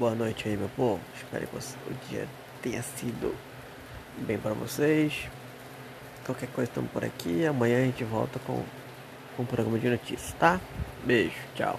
boa noite aí, meu povo. Espero que o dia tenha sido bem para vocês. Qualquer coisa estamos por aqui. Amanhã a gente volta com, com um programa de notícias, tá? Beijo, tchau.